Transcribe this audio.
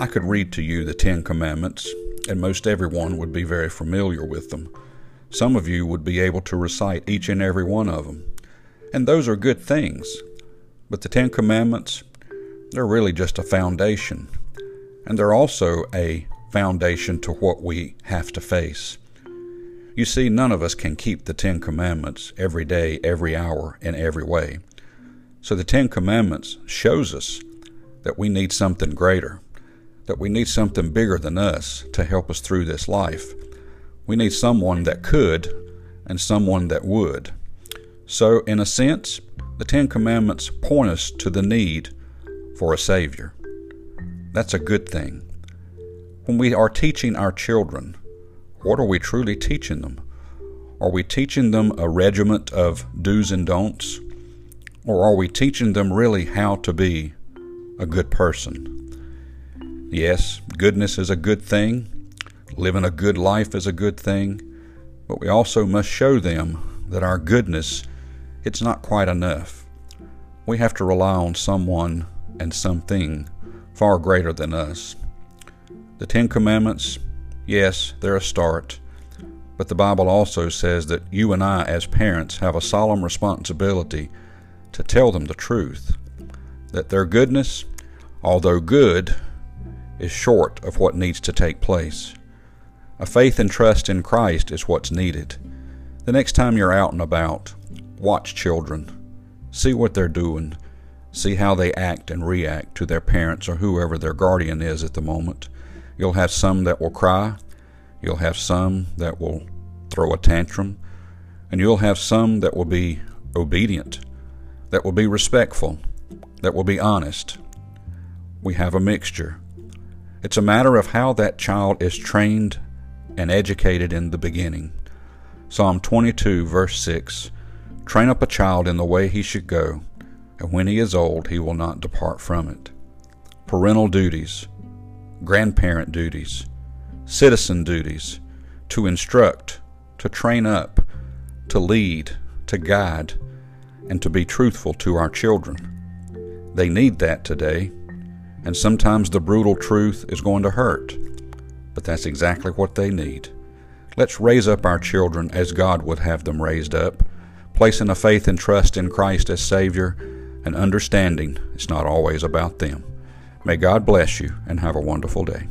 I could read to you the Ten Commandments, and most everyone would be very familiar with them. Some of you would be able to recite each and every one of them. And those are good things. But the Ten Commandments, they're really just a foundation. And they're also a foundation to what we have to face. You see, none of us can keep the Ten Commandments every day, every hour, in every way. So the Ten Commandments shows us that we need something greater, that we need something bigger than us to help us through this life. We need someone that could and someone that would. So, in a sense, the Ten Commandments point us to the need for a Savior. That's a good thing. When we are teaching our children, what are we truly teaching them? Are we teaching them a regiment of do's and don'ts? Or are we teaching them really how to be a good person? Yes, goodness is a good thing. Living a good life is a good thing. But we also must show them that our goodness, it's not quite enough. We have to rely on someone and something far greater than us. The Ten Commandments, yes, they're a start. But the Bible also says that you and I, as parents, have a solemn responsibility to tell them the truth. That their goodness, although good, is short of what needs to take place. A faith and trust in Christ is what's needed. The next time you're out and about, watch children. See what they're doing. See how they act and react to their parents or whoever their guardian is at the moment. You'll have some that will cry. You'll have some that will throw a tantrum. And you'll have some that will be obedient, that will be respectful, that will be honest. We have a mixture. It's a matter of how that child is trained and educated in the beginning. Psalm 22, verse 6 Train up a child in the way he should go, and when he is old, he will not depart from it. Parental duties, grandparent duties, citizen duties, to instruct, to train up, to lead, to guide, and to be truthful to our children. They need that today and sometimes the brutal truth is going to hurt. But that's exactly what they need. Let's raise up our children as God would have them raised up, placing a faith and trust in Christ as Savior and understanding it's not always about them. May God bless you and have a wonderful day.